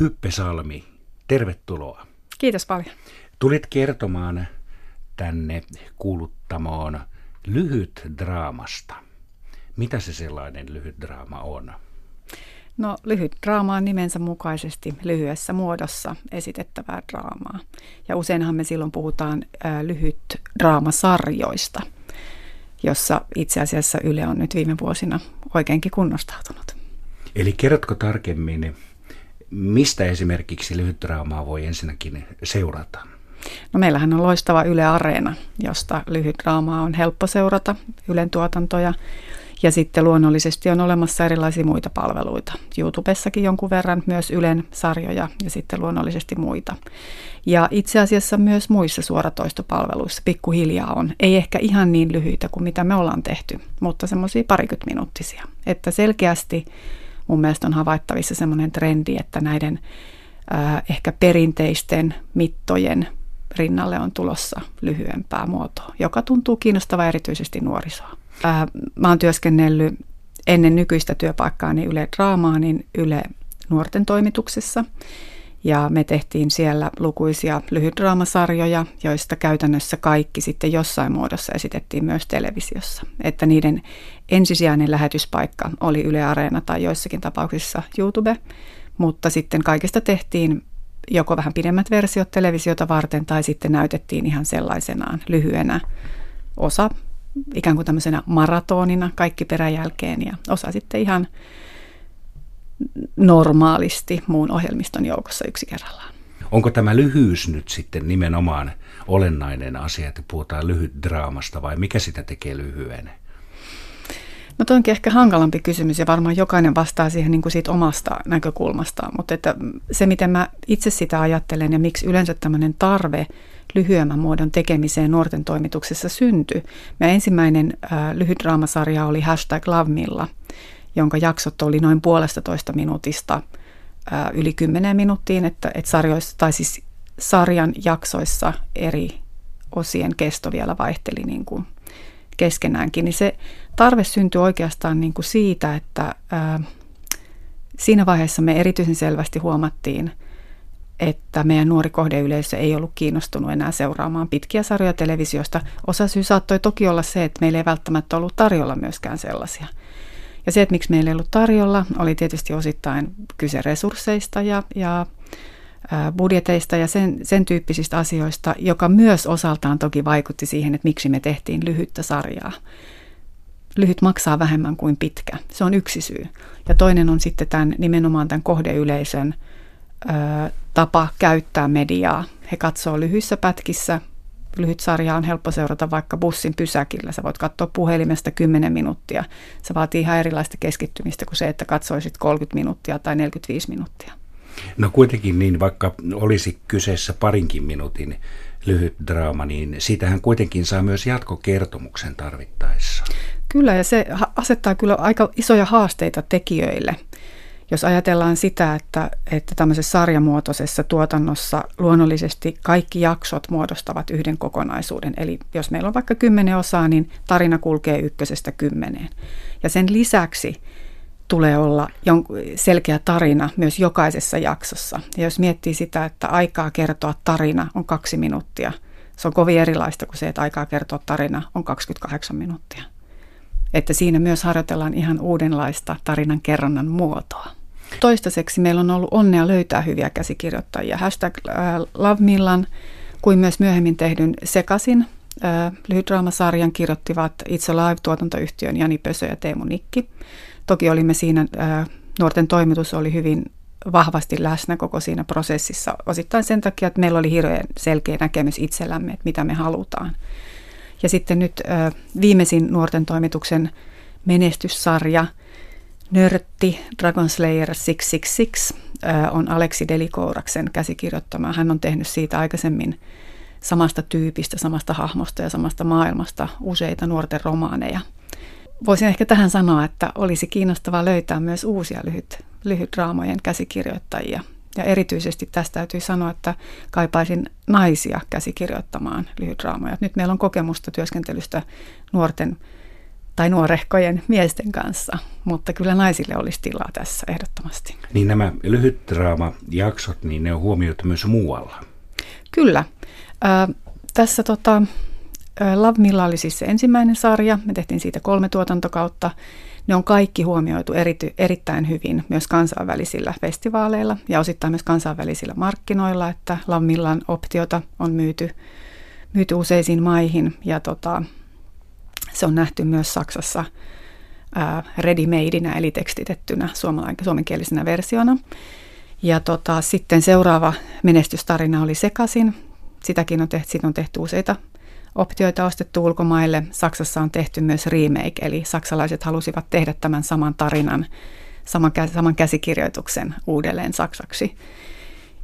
Hyppe Salmi, tervetuloa. Kiitos paljon. Tulit kertomaan tänne kuuluttamoon lyhyt draamasta. Mitä se sellainen lyhyt draama on? No lyhyt draama on nimensä mukaisesti lyhyessä muodossa esitettävää draamaa. Ja useinhan me silloin puhutaan ä, lyhyt draamasarjoista, jossa itse asiassa Yle on nyt viime vuosina oikeinkin kunnostautunut. Eli kerrotko tarkemmin, mistä esimerkiksi lyhyt draamaa voi ensinnäkin seurata? No meillähän on loistava Yle Areena, josta lyhyt draamaa on helppo seurata, Ylen tuotantoja. Ja sitten luonnollisesti on olemassa erilaisia muita palveluita. YouTubessakin jonkun verran myös Ylen sarjoja ja sitten luonnollisesti muita. Ja itse asiassa myös muissa suoratoistopalveluissa pikkuhiljaa on. Ei ehkä ihan niin lyhyitä kuin mitä me ollaan tehty, mutta semmoisia parikymmentä minuuttisia. Että selkeästi mun mielestä on havaittavissa semmoinen trendi, että näiden äh, ehkä perinteisten mittojen rinnalle on tulossa lyhyempää muotoa, joka tuntuu kiinnostavaa erityisesti nuorisoa. Ää, mä oon työskennellyt ennen nykyistä työpaikkaani Yle Draamaa, niin Yle nuorten toimituksessa. Ja me tehtiin siellä lukuisia lyhytdraamasarjoja, joista käytännössä kaikki sitten jossain muodossa esitettiin myös televisiossa. Että niiden ensisijainen lähetyspaikka oli Yle Areena tai joissakin tapauksissa YouTube, mutta sitten kaikista tehtiin joko vähän pidemmät versiot televisiota varten tai sitten näytettiin ihan sellaisenaan lyhyenä osa ikään kuin tämmöisenä maratonina kaikki peräjälkeen ja osa sitten ihan normaalisti muun ohjelmiston joukossa yksi kerrallaan. Onko tämä lyhyys nyt sitten nimenomaan olennainen asia, että puhutaan lyhyt draamasta vai mikä sitä tekee lyhyen? No toi onkin ehkä hankalampi kysymys ja varmaan jokainen vastaa siihen niin kuin siitä omasta näkökulmastaan, mutta että se miten mä itse sitä ajattelen ja miksi yleensä tämmöinen tarve lyhyemmän muodon tekemiseen nuorten toimituksessa syntyi. Meidän ensimmäinen äh, lyhyt draamasarja oli hashtag Lavmilla, jonka jaksot oli noin puolesta toista minuutista äh, yli kymmeneen minuuttiin, että, että sarjoissa, tai siis sarjan jaksoissa eri osien kesto vielä vaihteli niin kuin keskenäänkin, niin se tarve syntyi oikeastaan niin kuin siitä, että ää, siinä vaiheessa me erityisen selvästi huomattiin, että meidän nuori kohdeyleisö ei ollut kiinnostunut enää seuraamaan pitkiä sarjoja televisiosta. Osa syy saattoi toki olla se, että meillä ei välttämättä ollut tarjolla myöskään sellaisia. Ja se, että miksi meillä ei ollut tarjolla, oli tietysti osittain kyse resursseista ja, ja budjeteista ja sen, sen tyyppisistä asioista, joka myös osaltaan toki vaikutti siihen, että miksi me tehtiin lyhyttä sarjaa. Lyhyt maksaa vähemmän kuin pitkä. Se on yksi syy. Ja toinen on sitten tämän, nimenomaan tämän kohdeyleisön ö, tapa käyttää mediaa. He katsoo lyhyissä pätkissä. Lyhyt sarja on helppo seurata vaikka bussin pysäkillä. Sä voit katsoa puhelimesta 10 minuuttia. Se vaatii ihan erilaista keskittymistä kuin se, että katsoisit 30 minuuttia tai 45 minuuttia. No kuitenkin niin, vaikka olisi kyseessä parinkin minuutin lyhyt draama, niin siitähän kuitenkin saa myös jatkokertomuksen tarvittaessa. Kyllä, ja se asettaa kyllä aika isoja haasteita tekijöille. Jos ajatellaan sitä, että, että tämmöisessä sarjamuotoisessa tuotannossa luonnollisesti kaikki jaksot muodostavat yhden kokonaisuuden. Eli jos meillä on vaikka kymmenen osaa, niin tarina kulkee ykkösestä kymmeneen. Ja sen lisäksi tulee olla selkeä tarina myös jokaisessa jaksossa. Ja jos miettii sitä, että aikaa kertoa tarina on kaksi minuuttia, se on kovin erilaista kuin se, että aikaa kertoa tarina on 28 minuuttia. Että siinä myös harjoitellaan ihan uudenlaista tarinan kerronnan muotoa. Toistaiseksi meillä on ollut onnea löytää hyviä käsikirjoittajia. Hashtag äh, LoveMillan kuin myös myöhemmin tehdyn Sekasin äh, lyhytraamasarjan kirjoittivat It's Alive-tuotantoyhtiön Jani Pösö ja Teemu Nikki. Toki olimme siinä, nuorten toimitus oli hyvin vahvasti läsnä koko siinä prosessissa, osittain sen takia, että meillä oli hirveän selkeä näkemys itsellämme, että mitä me halutaan. Ja sitten nyt viimeisin nuorten toimituksen menestyssarja, Nörtti Dragon Slayer 666, on Aleksi Delikouraksen käsikirjoittama. Hän on tehnyt siitä aikaisemmin samasta tyypistä, samasta hahmosta ja samasta maailmasta useita nuorten romaaneja – voisin ehkä tähän sanoa, että olisi kiinnostavaa löytää myös uusia lyhyt, lyhytraamojen käsikirjoittajia. Ja erityisesti tästä täytyy sanoa, että kaipaisin naisia käsikirjoittamaan lyhytraamoja. Nyt meillä on kokemusta työskentelystä nuorten tai nuorehkojen miesten kanssa, mutta kyllä naisille olisi tilaa tässä ehdottomasti. Niin nämä lyhytdraama-jaksot, niin ne on huomioitu myös muualla. Kyllä. Äh, tässä tota, Love Milla oli siis se ensimmäinen sarja. Me tehtiin siitä kolme tuotantokautta. Ne on kaikki huomioitu erity, erittäin hyvin myös kansainvälisillä festivaaleilla ja osittain myös kansainvälisillä markkinoilla, että Love Millan optiota on myyty, myyty useisiin maihin ja tota, se on nähty myös Saksassa ready-madeinä eli tekstitettynä suomenkielisenä versiona. Ja tota, sitten seuraava menestystarina oli Sekasin. Sitäkin on tehty, siitä on tehty useita optioita ostettu ulkomaille. Saksassa on tehty myös remake, eli saksalaiset halusivat tehdä tämän saman tarinan, saman, saman käsikirjoituksen uudelleen saksaksi.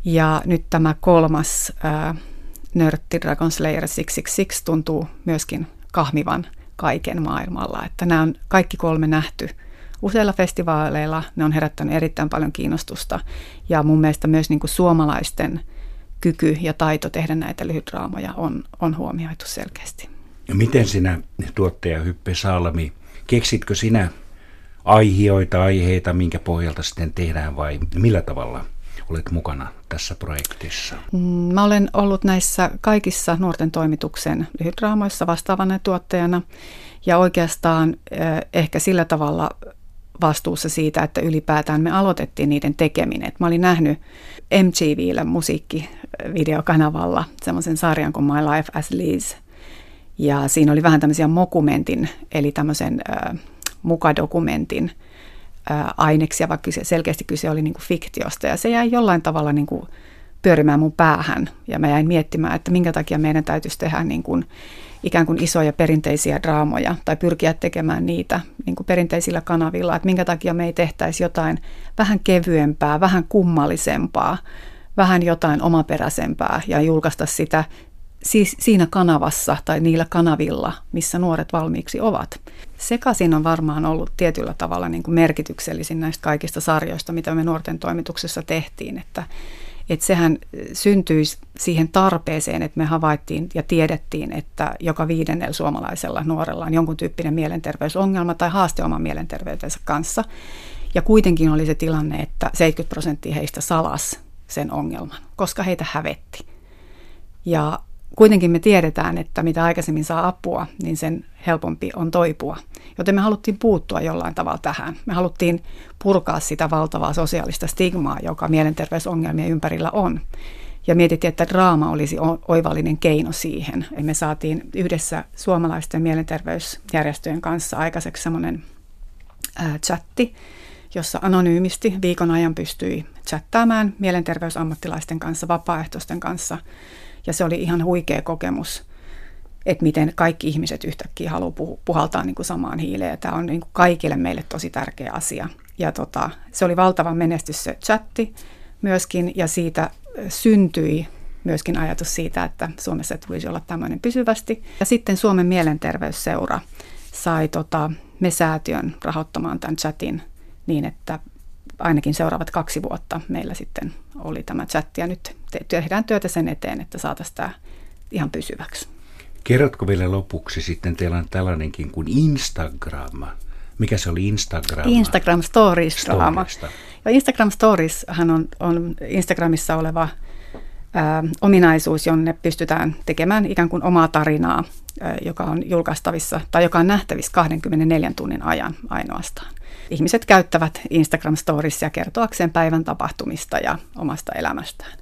Ja nyt tämä kolmas äh, Nörtti Dragon Slayer 666 tuntuu myöskin kahmivan kaiken maailmalla. Että nämä on kaikki kolme nähty useilla festivaaleilla. Ne on herättänyt erittäin paljon kiinnostusta ja mun mielestä myös niin kuin suomalaisten kyky ja taito tehdä näitä lyhydraamoja on, on huomioitu selkeästi. Ja miten sinä, tuottaja Hyppe Salmi, keksitkö sinä aihioita, aiheita, minkä pohjalta sitten tehdään vai millä tavalla olet mukana tässä projektissa? Mm, mä olen ollut näissä kaikissa nuorten toimituksen lyhydraamoissa vastaavana tuottajana ja oikeastaan eh, ehkä sillä tavalla vastuussa siitä, että ylipäätään me aloitettiin niiden tekeminen. mä olin nähnyt MTVllä musiikkivideokanavalla semmoisen sarjan kuin My Life as Liz. Ja siinä oli vähän tämmöisiä mokumentin, eli tämmöisen äh, mukadokumentin aineksia, vaikka selkeästi kyse oli niin kuin fiktiosta. Ja se jäi jollain tavalla niin kuin pyörimään mun päähän. Ja mä jäin miettimään, että minkä takia meidän täytyisi tehdä niin kuin ikään kuin isoja perinteisiä draamoja tai pyrkiä tekemään niitä niin kuin perinteisillä kanavilla, että minkä takia me ei tehtäisi jotain vähän kevyempää, vähän kummallisempaa, vähän jotain omaperäisempää ja julkaista sitä siis siinä kanavassa tai niillä kanavilla, missä nuoret valmiiksi ovat. Sekasin on varmaan ollut tietyllä tavalla niin kuin merkityksellisin näistä kaikista sarjoista, mitä me nuorten toimituksessa tehtiin, että että sehän syntyi siihen tarpeeseen, että me havaittiin ja tiedettiin, että joka viidennellä suomalaisella nuorella on jonkun tyyppinen mielenterveysongelma tai haaste oman mielenterveytensä kanssa. Ja kuitenkin oli se tilanne, että 70 prosenttia heistä salas sen ongelman, koska heitä hävetti. Ja kuitenkin me tiedetään, että mitä aikaisemmin saa apua, niin sen helpompi on toipua. Joten me haluttiin puuttua jollain tavalla tähän. Me haluttiin purkaa sitä valtavaa sosiaalista stigmaa, joka mielenterveysongelmien ympärillä on. Ja mietittiin, että draama olisi oivallinen keino siihen. Ja me saatiin yhdessä suomalaisten mielenterveysjärjestöjen kanssa aikaiseksi semmoinen chatti, jossa anonyymisti viikon ajan pystyi chattaamaan mielenterveysammattilaisten kanssa, vapaaehtoisten kanssa – ja se oli ihan huikea kokemus, että miten kaikki ihmiset yhtäkkiä haluaa puhaltaa niin kuin samaan hiileen. Tämä on niin kuin kaikille meille tosi tärkeä asia. Ja tota, se oli valtavan menestys se chatti myöskin, ja siitä syntyi myöskin ajatus siitä, että Suomessa tulisi olla tämmöinen pysyvästi. Ja sitten Suomen mielenterveysseura sai tota, me säätiön rahoittamaan tämän chatin niin, että ainakin seuraavat kaksi vuotta meillä sitten oli tämä chatti ja nyt tehdään työtä sen eteen, että saataisiin tämä ihan pysyväksi. Kerrotko vielä lopuksi sitten, teillä on tällainenkin kuin Instagram. Mikä se oli Instagram? Instagram Stories draama. Ja Instagram Stories on, on Instagramissa oleva ä, ominaisuus, jonne pystytään tekemään ikään kuin omaa tarinaa, ä, joka on julkaistavissa tai joka on nähtävissä 24 tunnin ajan ainoastaan ihmiset käyttävät Instagram Storiesia kertoakseen päivän tapahtumista ja omasta elämästään.